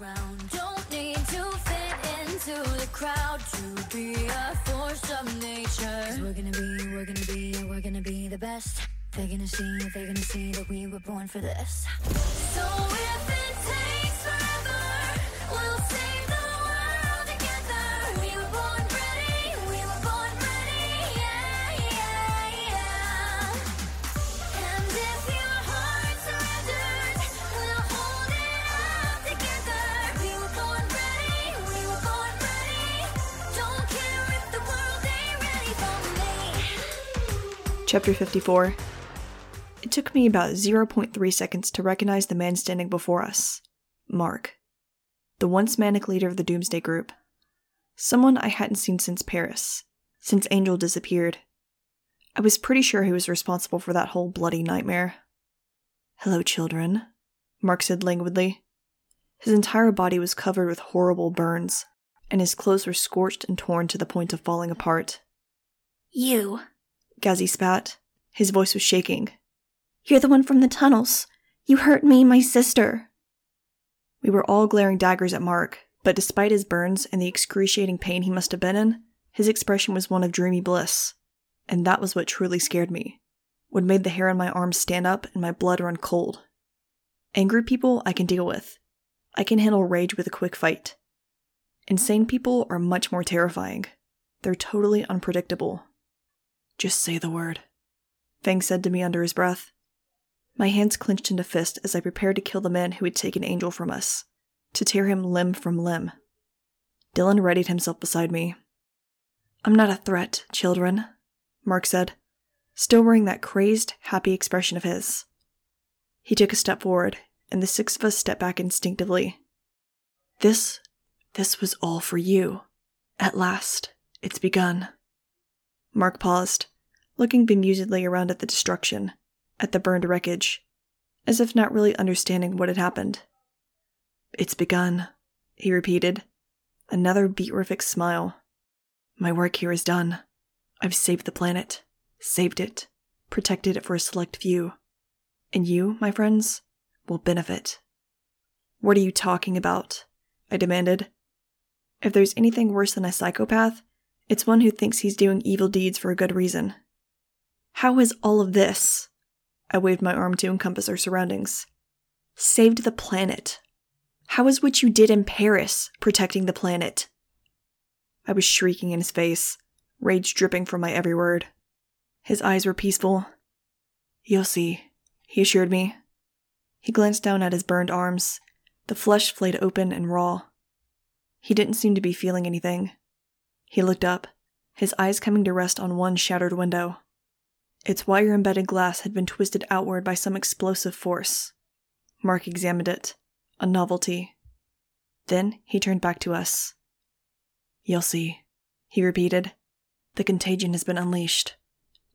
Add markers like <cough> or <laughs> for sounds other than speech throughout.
around. Don't need to fit into the crowd to be a force of nature. Cause we're gonna be, we're gonna be, we're gonna be the best. They're gonna see, they're gonna see that we were born for this. So if Chapter 54 It took me about 0.3 seconds to recognize the man standing before us Mark, the once manic leader of the Doomsday Group. Someone I hadn't seen since Paris, since Angel disappeared. I was pretty sure he was responsible for that whole bloody nightmare. Hello, children, Mark said languidly. His entire body was covered with horrible burns, and his clothes were scorched and torn to the point of falling apart. You. Gazzy spat. His voice was shaking. You're the one from the tunnels. You hurt me, my sister. We were all glaring daggers at Mark, but despite his burns and the excruciating pain he must have been in, his expression was one of dreamy bliss. And that was what truly scared me. What made the hair on my arms stand up and my blood run cold. Angry people I can deal with. I can handle rage with a quick fight. Insane people are much more terrifying. They're totally unpredictable. Just say the word, Fang said to me under his breath. My hands clenched into fist as I prepared to kill the man who had taken Angel from us, to tear him limb from limb. Dylan readied himself beside me. I'm not a threat, children, Mark said, still wearing that crazed, happy expression of his. He took a step forward, and the six of us stepped back instinctively. This, this was all for you. At last, it's begun. Mark paused, looking bemusedly around at the destruction, at the burned wreckage, as if not really understanding what had happened. It's begun, he repeated, another beatrific smile. My work here is done. I've saved the planet, saved it, protected it for a select few. And you, my friends, will benefit. What are you talking about? I demanded. If there's anything worse than a psychopath, it's one who thinks he's doing evil deeds for a good reason. How is all of this? I waved my arm to encompass our surroundings. Saved the planet. How is what you did in Paris protecting the planet? I was shrieking in his face, rage dripping from my every word. His eyes were peaceful. You'll see, he assured me. He glanced down at his burned arms, the flesh flayed open and raw. He didn't seem to be feeling anything. He looked up, his eyes coming to rest on one shattered window. Its wire embedded glass had been twisted outward by some explosive force. Mark examined it, a novelty. Then he turned back to us. You'll see, he repeated. The contagion has been unleashed.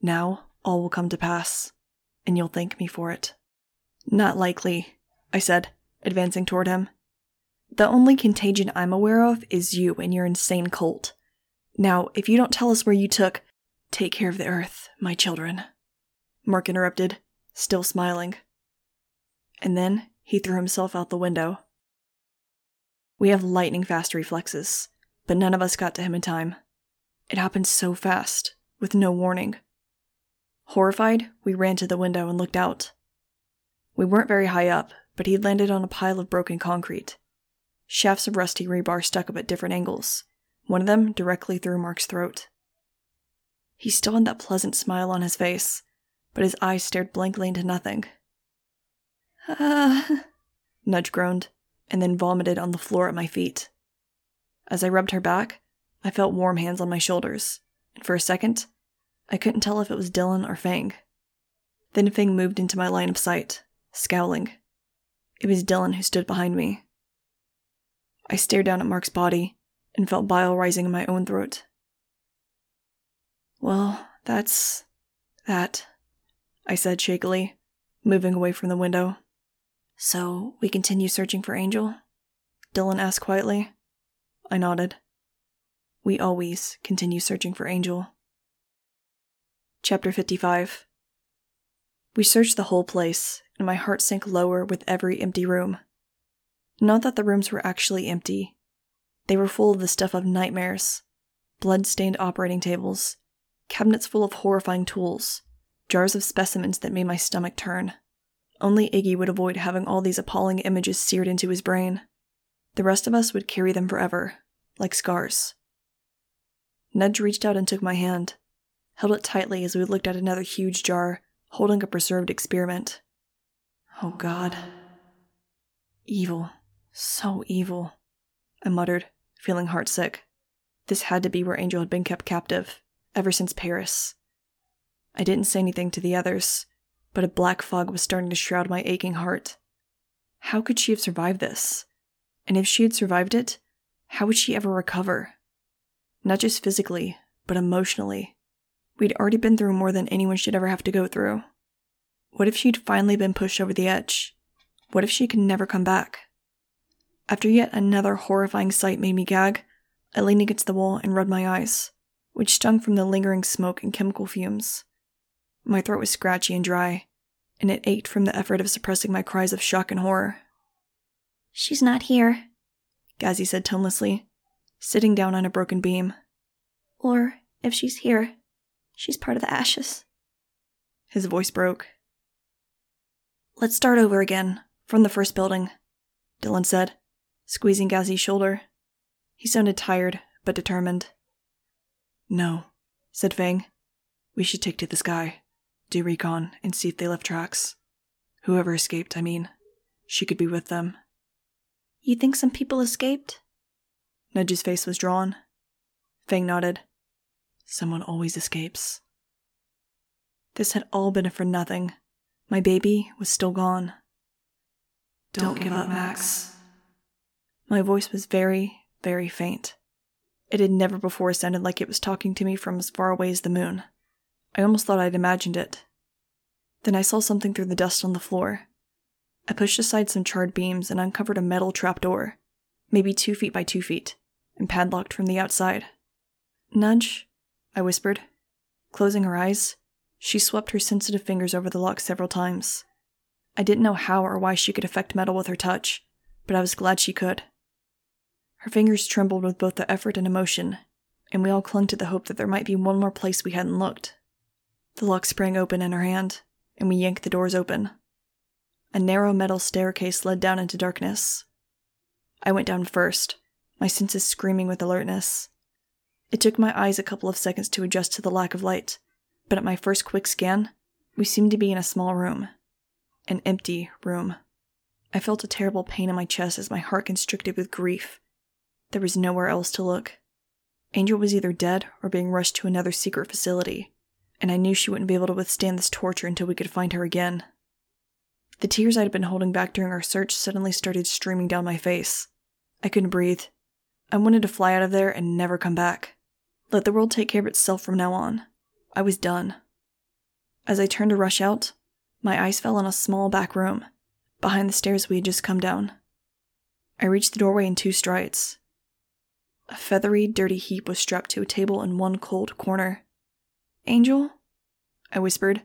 Now all will come to pass, and you'll thank me for it. Not likely, I said, advancing toward him. The only contagion I'm aware of is you and your insane cult. Now, if you don't tell us where you took. Take care of the earth, my children. Mark interrupted, still smiling. And then he threw himself out the window. We have lightning fast reflexes, but none of us got to him in time. It happened so fast, with no warning. Horrified, we ran to the window and looked out. We weren't very high up, but he'd landed on a pile of broken concrete. Shafts of rusty rebar stuck up at different angles, one of them directly through Mark's throat. He still had that pleasant smile on his face, but his eyes stared blankly into nothing. Ah, <laughs> Nudge groaned, and then vomited on the floor at my feet. As I rubbed her back, I felt warm hands on my shoulders, and for a second, I couldn't tell if it was Dylan or Fang. Then Fang moved into my line of sight, scowling. It was Dylan who stood behind me. I stared down at Mark's body and felt bile rising in my own throat. Well, that's that, I said shakily, moving away from the window. So we continue searching for Angel? Dylan asked quietly. I nodded. We always continue searching for Angel. Chapter 55 We searched the whole place, and my heart sank lower with every empty room. Not that the rooms were actually empty. They were full of the stuff of nightmares blood stained operating tables, cabinets full of horrifying tools, jars of specimens that made my stomach turn. Only Iggy would avoid having all these appalling images seared into his brain. The rest of us would carry them forever, like scars. Nudge reached out and took my hand, held it tightly as we looked at another huge jar holding a preserved experiment. Oh God. Evil. So evil. I muttered, feeling heartsick. This had to be where Angel had been kept captive, ever since Paris. I didn't say anything to the others, but a black fog was starting to shroud my aching heart. How could she have survived this? And if she had survived it, how would she ever recover? Not just physically, but emotionally. We'd already been through more than anyone should ever have to go through. What if she'd finally been pushed over the edge? What if she could never come back? After yet another horrifying sight made me gag, I leaned against the wall and rubbed my eyes, which stung from the lingering smoke and chemical fumes. My throat was scratchy and dry, and it ached from the effort of suppressing my cries of shock and horror. She's not here, Gazzy said tonelessly, sitting down on a broken beam. Or, if she's here, she's part of the ashes. His voice broke. Let's start over again, from the first building, Dylan said, squeezing Gazzy's shoulder. He sounded tired, but determined. No, said Fang. We should take to the sky do recon, and see if they left tracks. Whoever escaped, I mean. She could be with them. You think some people escaped? Nudge's face was drawn. Fang nodded. Someone always escapes. This had all been for nothing. My baby was still gone. Don't, Don't give up, Max. My voice was very, very faint. It had never before sounded like it was talking to me from as far away as the moon. I almost thought I'd imagined it. Then I saw something through the dust on the floor. I pushed aside some charred beams and uncovered a metal trapdoor, maybe two feet by two feet, and padlocked from the outside. Nudge, I whispered. Closing her eyes, she swept her sensitive fingers over the lock several times. I didn't know how or why she could affect metal with her touch, but I was glad she could. Her fingers trembled with both the effort and emotion, and we all clung to the hope that there might be one more place we hadn't looked. The lock sprang open in her hand, and we yanked the doors open. A narrow metal staircase led down into darkness. I went down first, my senses screaming with alertness. It took my eyes a couple of seconds to adjust to the lack of light, but at my first quick scan, we seemed to be in a small room. An empty room. I felt a terrible pain in my chest as my heart constricted with grief. There was nowhere else to look. Angel was either dead or being rushed to another secret facility and I knew she wouldn't be able to withstand this torture until we could find her again. The tears I'd been holding back during our search suddenly started streaming down my face. I couldn't breathe. I wanted to fly out of there and never come back. Let the world take care of itself from now on. I was done. As I turned to rush out, my eyes fell on a small back room, behind the stairs we had just come down. I reached the doorway in two strides. A feathery, dirty heap was strapped to a table in one cold corner. Angel? I whispered,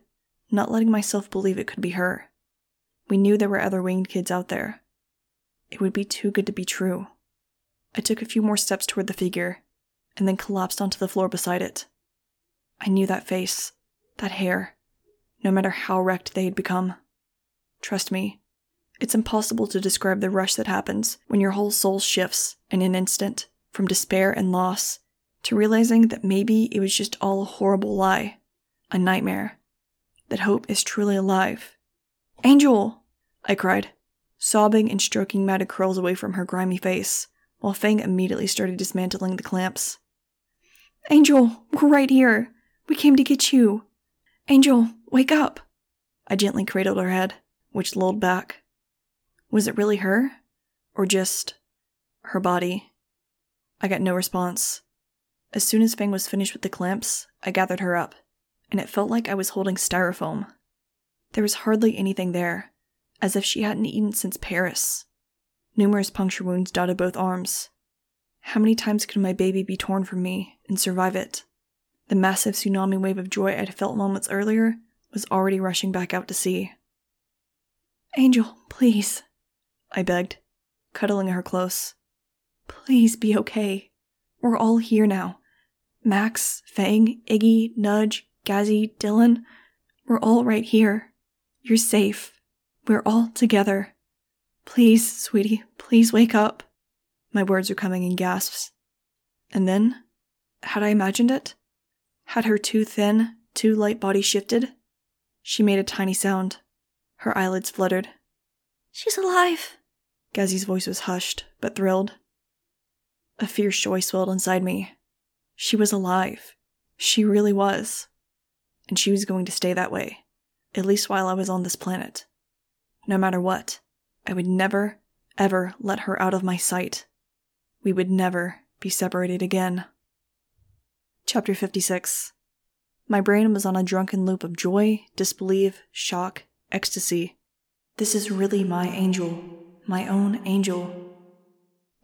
not letting myself believe it could be her. We knew there were other winged kids out there. It would be too good to be true. I took a few more steps toward the figure, and then collapsed onto the floor beside it. I knew that face, that hair, no matter how wrecked they had become. Trust me, it's impossible to describe the rush that happens when your whole soul shifts in an instant from despair and loss to realizing that maybe it was just all a horrible lie, a nightmare, that hope is truly alive. Angel! I cried, sobbing and stroking matted curls away from her grimy face, while Fang immediately started dismantling the clamps. Angel, we're right here. We came to get you. Angel, wake up. I gently cradled her head, which lulled back. Was it really her? Or just her body? I got no response. As soon as Fang was finished with the clamps, I gathered her up, and it felt like I was holding styrofoam. There was hardly anything there, as if she hadn't eaten since Paris. Numerous puncture wounds dotted both arms. How many times could my baby be torn from me and survive it? The massive tsunami wave of joy I'd felt moments earlier was already rushing back out to sea. Angel, please, I begged, cuddling her close. Please be okay. We're all here now. Max, Fang, Iggy, Nudge, Gazzy, Dylan. We're all right here. You're safe. We're all together. Please, sweetie, please wake up. My words were coming in gasps. And then, had I imagined it? Had her too thin, too light body shifted? She made a tiny sound. Her eyelids fluttered. She's alive. Gazzy's voice was hushed, but thrilled. A fierce joy swelled inside me. She was alive. She really was. And she was going to stay that way, at least while I was on this planet. No matter what, I would never, ever let her out of my sight. We would never be separated again. Chapter 56 My brain was on a drunken loop of joy, disbelief, shock, ecstasy. This is really my angel, my own angel.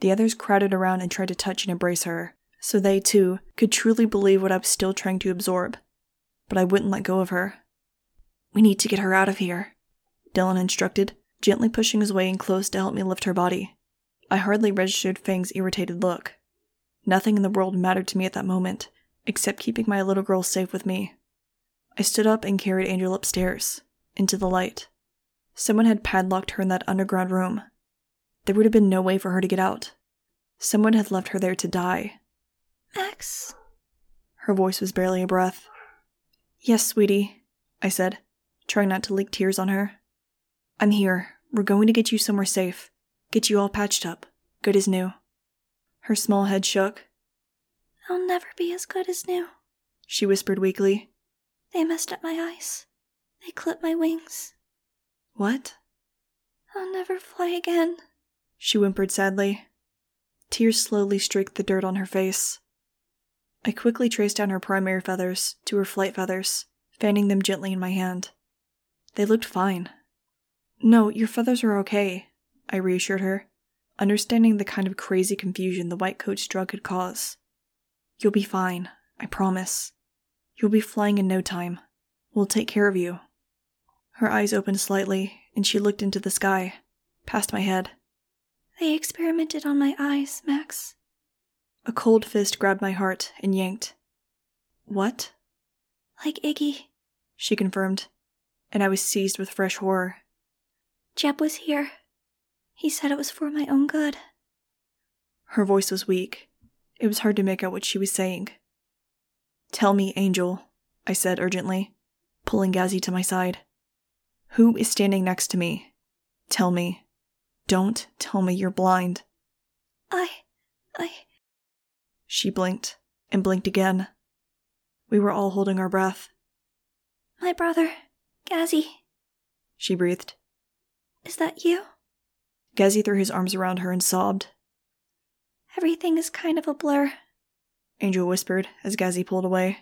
The others crowded around and tried to touch and embrace her, so they, too, could truly believe what I was still trying to absorb. But I wouldn't let go of her. We need to get her out of here, Dylan instructed, gently pushing his way in close to help me lift her body. I hardly registered Fang's irritated look. Nothing in the world mattered to me at that moment, except keeping my little girl safe with me. I stood up and carried Angel upstairs, into the light. Someone had padlocked her in that underground room, there would have been no way for her to get out. Someone had left her there to die. Max. Her voice was barely a breath. Yes, sweetie, I said, trying not to leak tears on her. I'm here. We're going to get you somewhere safe. Get you all patched up. Good as new. Her small head shook. I'll never be as good as new, she whispered weakly. They messed up my eyes. They clipped my wings. What? I'll never fly again she whimpered sadly. Tears slowly streaked the dirt on her face. I quickly traced down her primary feathers to her flight feathers, fanning them gently in my hand. They looked fine. No, your feathers are okay, I reassured her, understanding the kind of crazy confusion the white coat's drug could cause. You'll be fine, I promise. You'll be flying in no time. We'll take care of you. Her eyes opened slightly, and she looked into the sky, past my head. They experimented on my eyes, Max. A cold fist grabbed my heart and yanked. What? Like Iggy, she confirmed, and I was seized with fresh horror. Jeb was here. He said it was for my own good. Her voice was weak. It was hard to make out what she was saying. Tell me, Angel, I said urgently, pulling Gazzy to my side. Who is standing next to me? Tell me. Don't tell me you're blind. I. I. She blinked and blinked again. We were all holding our breath. My brother, Gazzy. She breathed. Is that you? Gazzy threw his arms around her and sobbed. Everything is kind of a blur, Angel whispered as Gazzy pulled away.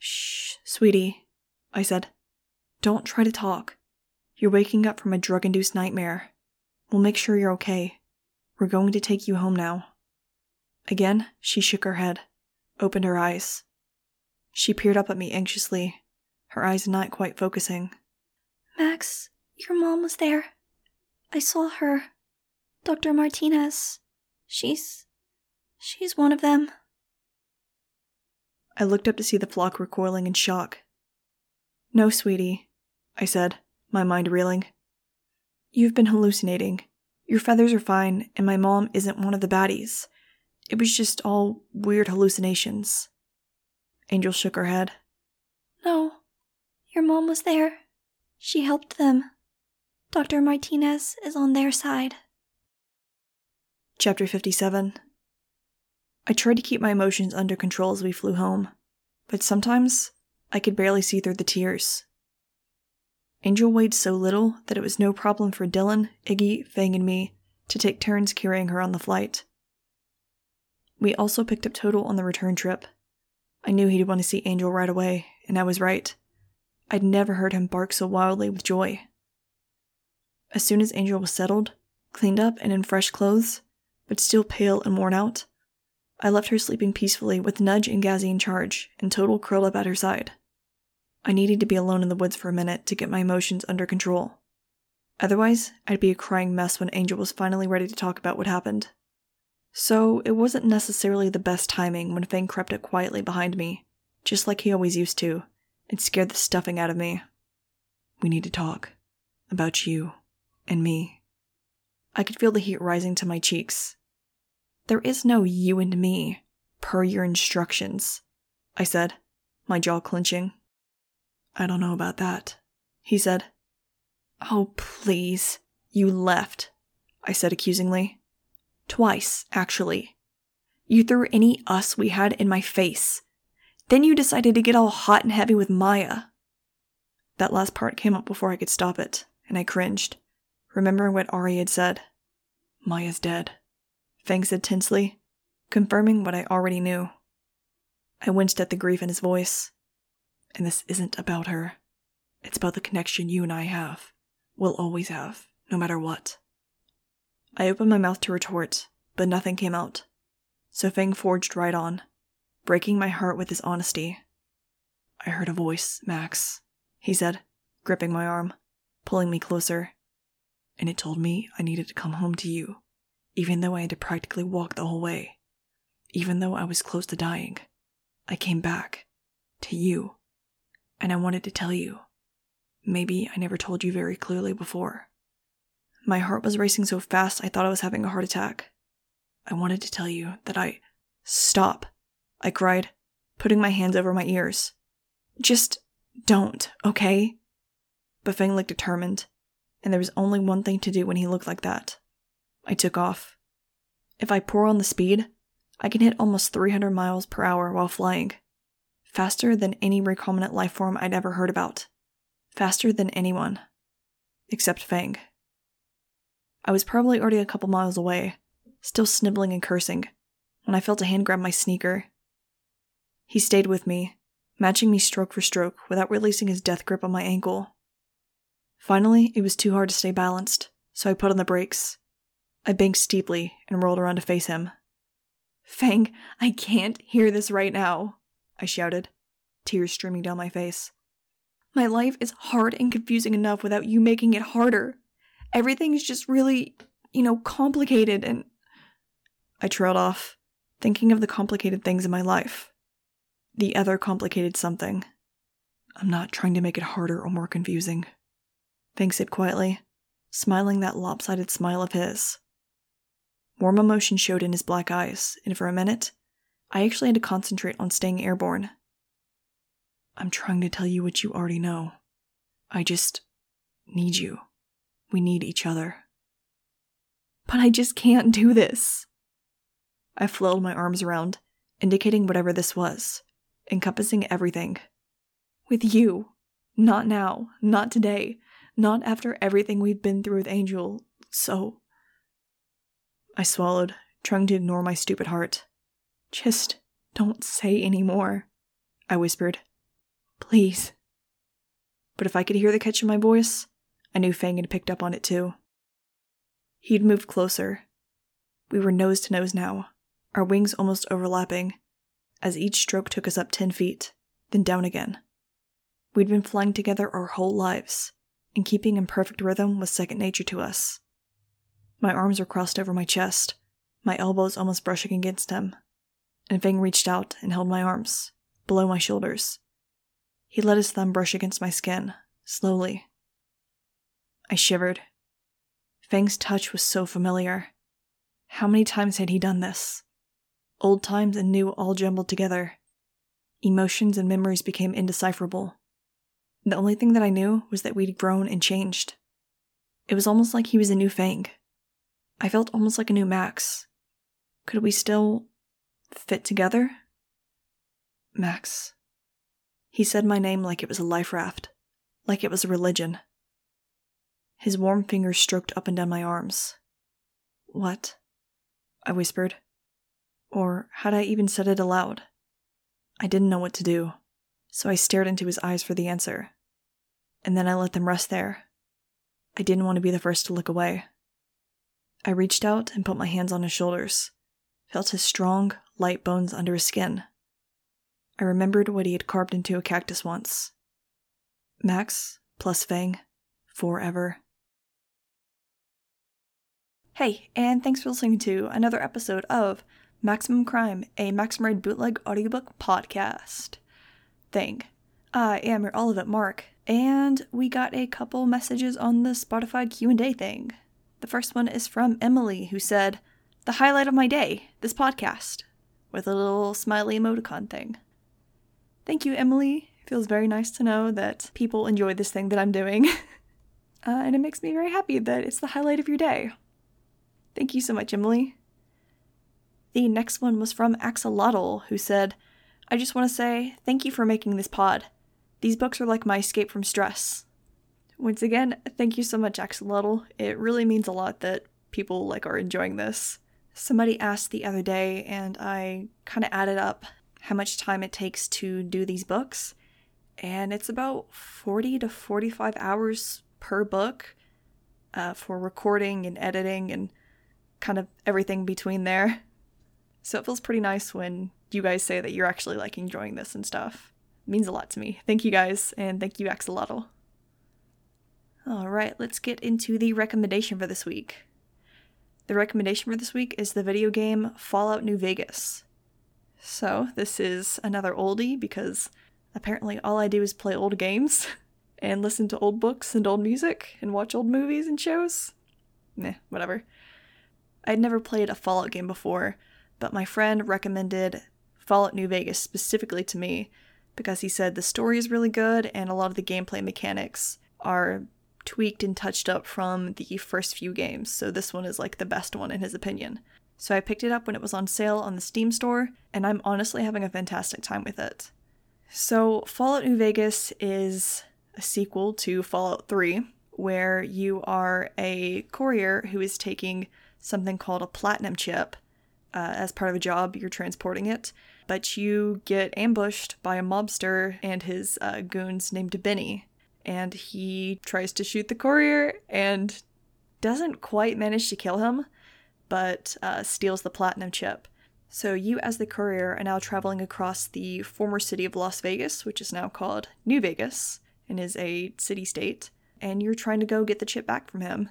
Shh, sweetie, I said. Don't try to talk. You're waking up from a drug induced nightmare. We'll make sure you're okay. We're going to take you home now. Again, she shook her head, opened her eyes. She peered up at me anxiously, her eyes not quite focusing. Max, your mom was there. I saw her. Dr. Martinez. She's. she's one of them. I looked up to see the flock recoiling in shock. No, sweetie, I said, my mind reeling. You've been hallucinating. Your feathers are fine, and my mom isn't one of the baddies. It was just all weird hallucinations. Angel shook her head. No, your mom was there. She helped them. Dr. Martinez is on their side. Chapter 57 I tried to keep my emotions under control as we flew home, but sometimes I could barely see through the tears. Angel weighed so little that it was no problem for Dylan, Iggy, Fang, and me to take turns carrying her on the flight. We also picked up Total on the return trip. I knew he'd want to see Angel right away, and I was right. I'd never heard him bark so wildly with joy. As soon as Angel was settled, cleaned up, and in fresh clothes, but still pale and worn out, I left her sleeping peacefully with Nudge and Gazzy in charge and Total curled up at her side. I needed to be alone in the woods for a minute to get my emotions under control. Otherwise, I'd be a crying mess when Angel was finally ready to talk about what happened. So, it wasn't necessarily the best timing when Fang crept up quietly behind me, just like he always used to, and scared the stuffing out of me. We need to talk. About you. And me. I could feel the heat rising to my cheeks. There is no you and me, per your instructions, I said, my jaw clenching. I don't know about that, he said. Oh, please. You left, I said accusingly. Twice, actually. You threw any us we had in my face. Then you decided to get all hot and heavy with Maya. That last part came up before I could stop it, and I cringed, remembering what Ari had said. Maya's dead, Fang said tensely, confirming what I already knew. I winced at the grief in his voice. And this isn't about her. It's about the connection you and I have. Will always have, no matter what. I opened my mouth to retort, but nothing came out. So Fang forged right on, breaking my heart with his honesty. I heard a voice, Max, he said, gripping my arm, pulling me closer. And it told me I needed to come home to you, even though I had to practically walk the whole way. Even though I was close to dying, I came back. To you. And I wanted to tell you. Maybe I never told you very clearly before. My heart was racing so fast I thought I was having a heart attack. I wanted to tell you that I. Stop, I cried, putting my hands over my ears. Just don't, okay? But Fang looked determined, and there was only one thing to do when he looked like that. I took off. If I pour on the speed, I can hit almost 300 miles per hour while flying. Faster than any recombinant life form I'd ever heard about. Faster than anyone. Except Fang. I was probably already a couple miles away, still snibbling and cursing, when I felt a hand grab my sneaker. He stayed with me, matching me stroke for stroke without releasing his death grip on my ankle. Finally, it was too hard to stay balanced, so I put on the brakes. I banked steeply and rolled around to face him. Fang, I can't hear this right now, I shouted, tears streaming down my face. My life is hard and confusing enough without you making it harder. Everything's just really, you know, complicated and. I trailed off, thinking of the complicated things in my life. The other complicated something. I'm not trying to make it harder or more confusing. Fang said quietly, smiling that lopsided smile of his. Warm emotion showed in his black eyes, and for a minute, I actually had to concentrate on staying airborne. I'm trying to tell you what you already know. I just need you. We need each other. But I just can't do this. I flailed my arms around, indicating whatever this was, encompassing everything. With you. Not now. Not today. Not after everything we've been through with Angel. So. I swallowed, trying to ignore my stupid heart. Just don't say any more, I whispered. Please. But if I could hear the catch in my voice, I knew Fang had picked up on it too. He'd moved closer. We were nose to nose now, our wings almost overlapping, as each stroke took us up ten feet, then down again. We'd been flying together our whole lives, and keeping in perfect rhythm was second nature to us. My arms were crossed over my chest, my elbows almost brushing against him, and Fang reached out and held my arms, below my shoulders. He let his thumb brush against my skin, slowly. I shivered. Fang's touch was so familiar. How many times had he done this? Old times and new all jumbled together. Emotions and memories became indecipherable. The only thing that I knew was that we'd grown and changed. It was almost like he was a new Fang. I felt almost like a new Max. Could we still fit together? Max. He said my name like it was a life raft, like it was a religion. His warm fingers stroked up and down my arms. What? I whispered. Or had I even said it aloud? I didn't know what to do, so I stared into his eyes for the answer. And then I let them rest there. I didn't want to be the first to look away. I reached out and put my hands on his shoulders, felt his strong, light bones under his skin. I remembered what he had carved into a cactus once. Max plus Fang, forever. Hey, and thanks for listening to another episode of Maximum Crime, a Maximum Ride bootleg audiobook podcast thing. I am your Olivet Mark, and we got a couple messages on the Spotify Q&A thing. The first one is from Emily, who said, The highlight of my day, this podcast, with a little smiley emoticon thing. Thank you, Emily. It feels very nice to know that people enjoy this thing that I'm doing. <laughs> uh, and it makes me very happy that it's the highlight of your day. Thank you so much, Emily. The next one was from Axolotl, who said, I just want to say thank you for making this pod. These books are like my escape from stress. Once again, thank you so much, Axolotl. It really means a lot that people like are enjoying this. Somebody asked the other day, and I kind of added up how much time it takes to do these books, and it's about 40 to 45 hours per book uh, for recording and editing and kind of everything between there. So it feels pretty nice when you guys say that you're actually like enjoying this and stuff. It means a lot to me. Thank you guys, and thank you, Axolotl. Alright, let's get into the recommendation for this week. The recommendation for this week is the video game Fallout New Vegas. So, this is another oldie because apparently all I do is play old games <laughs> and listen to old books and old music and watch old movies and shows. Meh, whatever. I'd never played a Fallout game before, but my friend recommended Fallout New Vegas specifically to me because he said the story is really good and a lot of the gameplay mechanics are tweaked and touched up from the first few games, so this one is like the best one in his opinion. So I picked it up when it was on sale on the Steam store, and I'm honestly having a fantastic time with it. So, Fallout New Vegas is a sequel to Fallout 3, where you are a courier who is taking something called a platinum chip uh, as part of a job, you're transporting it, but you get ambushed by a mobster and his uh, goons named Benny. And he tries to shoot the courier and doesn't quite manage to kill him, but uh, steals the platinum chip. So you, as the courier, are now traveling across the former city of Las Vegas, which is now called New Vegas and is a city state, and you're trying to go get the chip back from him.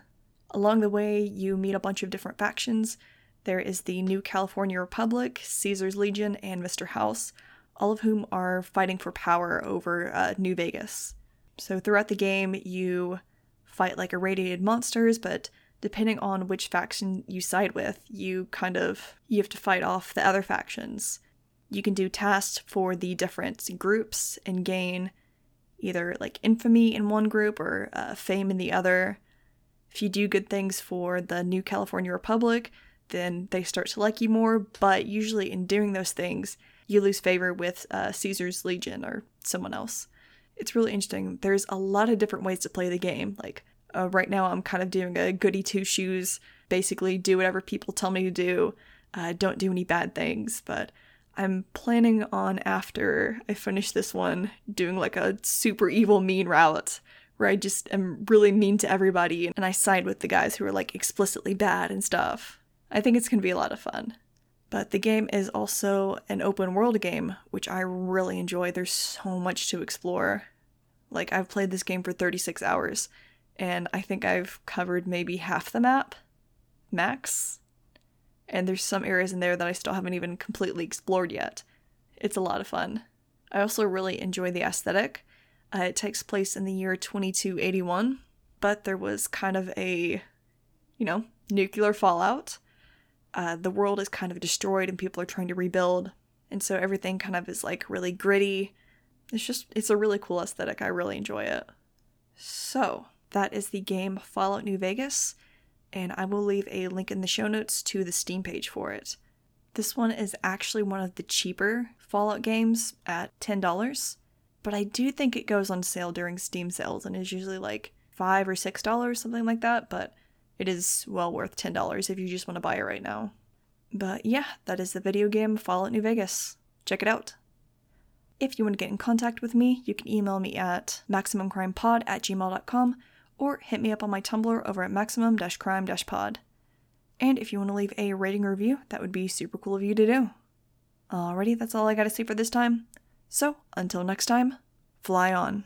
Along the way, you meet a bunch of different factions there is the New California Republic, Caesar's Legion, and Mr. House, all of whom are fighting for power over uh, New Vegas. So throughout the game, you fight like irradiated monsters, but depending on which faction you side with, you kind of you have to fight off the other factions. You can do tasks for the different groups and gain either like infamy in one group or uh, fame in the other. If you do good things for the New California Republic, then they start to like you more. But usually, in doing those things, you lose favor with uh, Caesar's Legion or someone else. It's really interesting. There's a lot of different ways to play the game. Like, uh, right now, I'm kind of doing a goody two shoes, basically, do whatever people tell me to do, uh, don't do any bad things. But I'm planning on, after I finish this one, doing like a super evil, mean route where I just am really mean to everybody and I side with the guys who are like explicitly bad and stuff. I think it's to be a lot of fun. But the game is also an open world game, which I really enjoy. There's so much to explore. Like, I've played this game for 36 hours, and I think I've covered maybe half the map, max. And there's some areas in there that I still haven't even completely explored yet. It's a lot of fun. I also really enjoy the aesthetic. Uh, it takes place in the year 2281, but there was kind of a, you know, nuclear fallout uh, the world is kind of destroyed and people are trying to rebuild. And so everything kind of is like really gritty. It's just, it's a really cool aesthetic. I really enjoy it. So, that is the game Fallout New Vegas, and I will leave a link in the show notes to the Steam page for it. This one is actually one of the cheaper Fallout games at $10, but I do think it goes on sale during Steam sales and is usually like 5 or $6, something like that, but it is well worth $10 if you just want to buy it right now. But yeah, that is the video game Fallout New Vegas. Check it out. If you want to get in contact with me, you can email me at maximumcrimepod at gmail.com or hit me up on my Tumblr over at maximum crime pod. And if you want to leave a rating review, that would be super cool of you to do. Alrighty, that's all I gotta say for this time. So, until next time, fly on.